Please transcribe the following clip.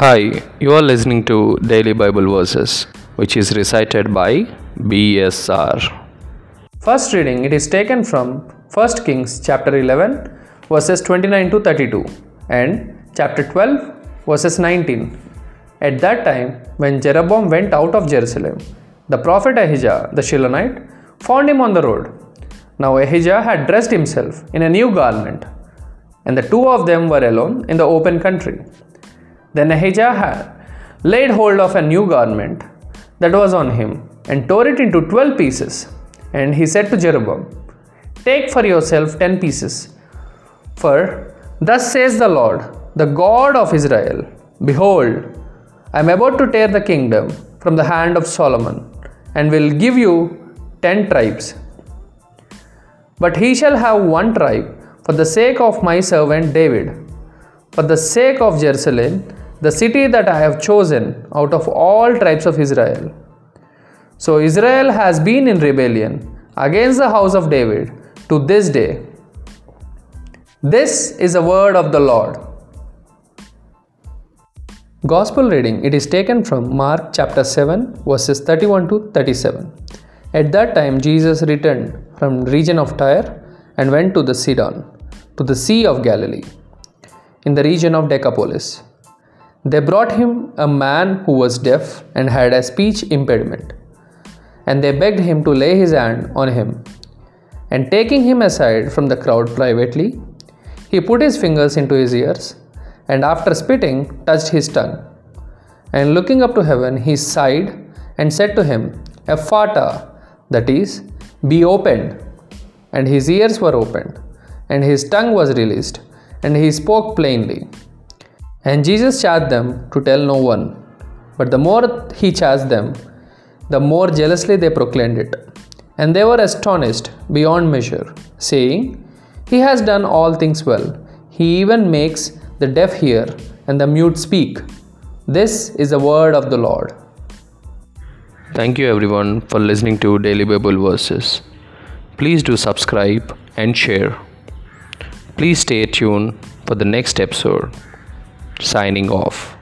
Hi, you are listening to Daily Bible Verses, which is recited by BSR. First reading it is taken from 1 Kings chapter 11 verses 29 to 32 and chapter 12 verses 19. At that time when Jeroboam went out of Jerusalem, the prophet Ahijah the Shilonite found him on the road. Now Ahijah had dressed himself in a new garment, and the two of them were alone in the open country. Then Ahijah laid hold of a new garment that was on him and tore it into twelve pieces. And he said to Jeroboam, Take for yourself ten pieces. For thus says the Lord, the God of Israel Behold, I am about to tear the kingdom from the hand of Solomon, and will give you ten tribes. But he shall have one tribe for the sake of my servant David, for the sake of Jerusalem, the city that I have chosen out of all tribes of Israel. So Israel has been in rebellion against the house of David to this day. This is the word of the Lord. Gospel reading it is taken from Mark chapter 7 verses 31 to 37. At that time Jesus returned from region of Tyre and went to the Sidon to the sea of Galilee in the region of Decapolis. They brought him a man who was deaf and had a speech impediment and they begged him to lay his hand on him. And taking him aside from the crowd privately, he put his fingers into his ears and after spitting touched his tongue. And looking up to heaven, he sighed and said to him, Ephphatha, that is, be opened. And his ears were opened, and his tongue was released, and he spoke plainly. And Jesus charged them to tell no one. But the more he charged them, the more jealously they proclaimed it. And they were astonished beyond measure, saying, He has done all things well. He even makes the deaf hear and the mute speak. This is the word of the Lord. Thank you everyone for listening to Daily Bible Verses. Please do subscribe and share. Please stay tuned for the next episode. Signing off.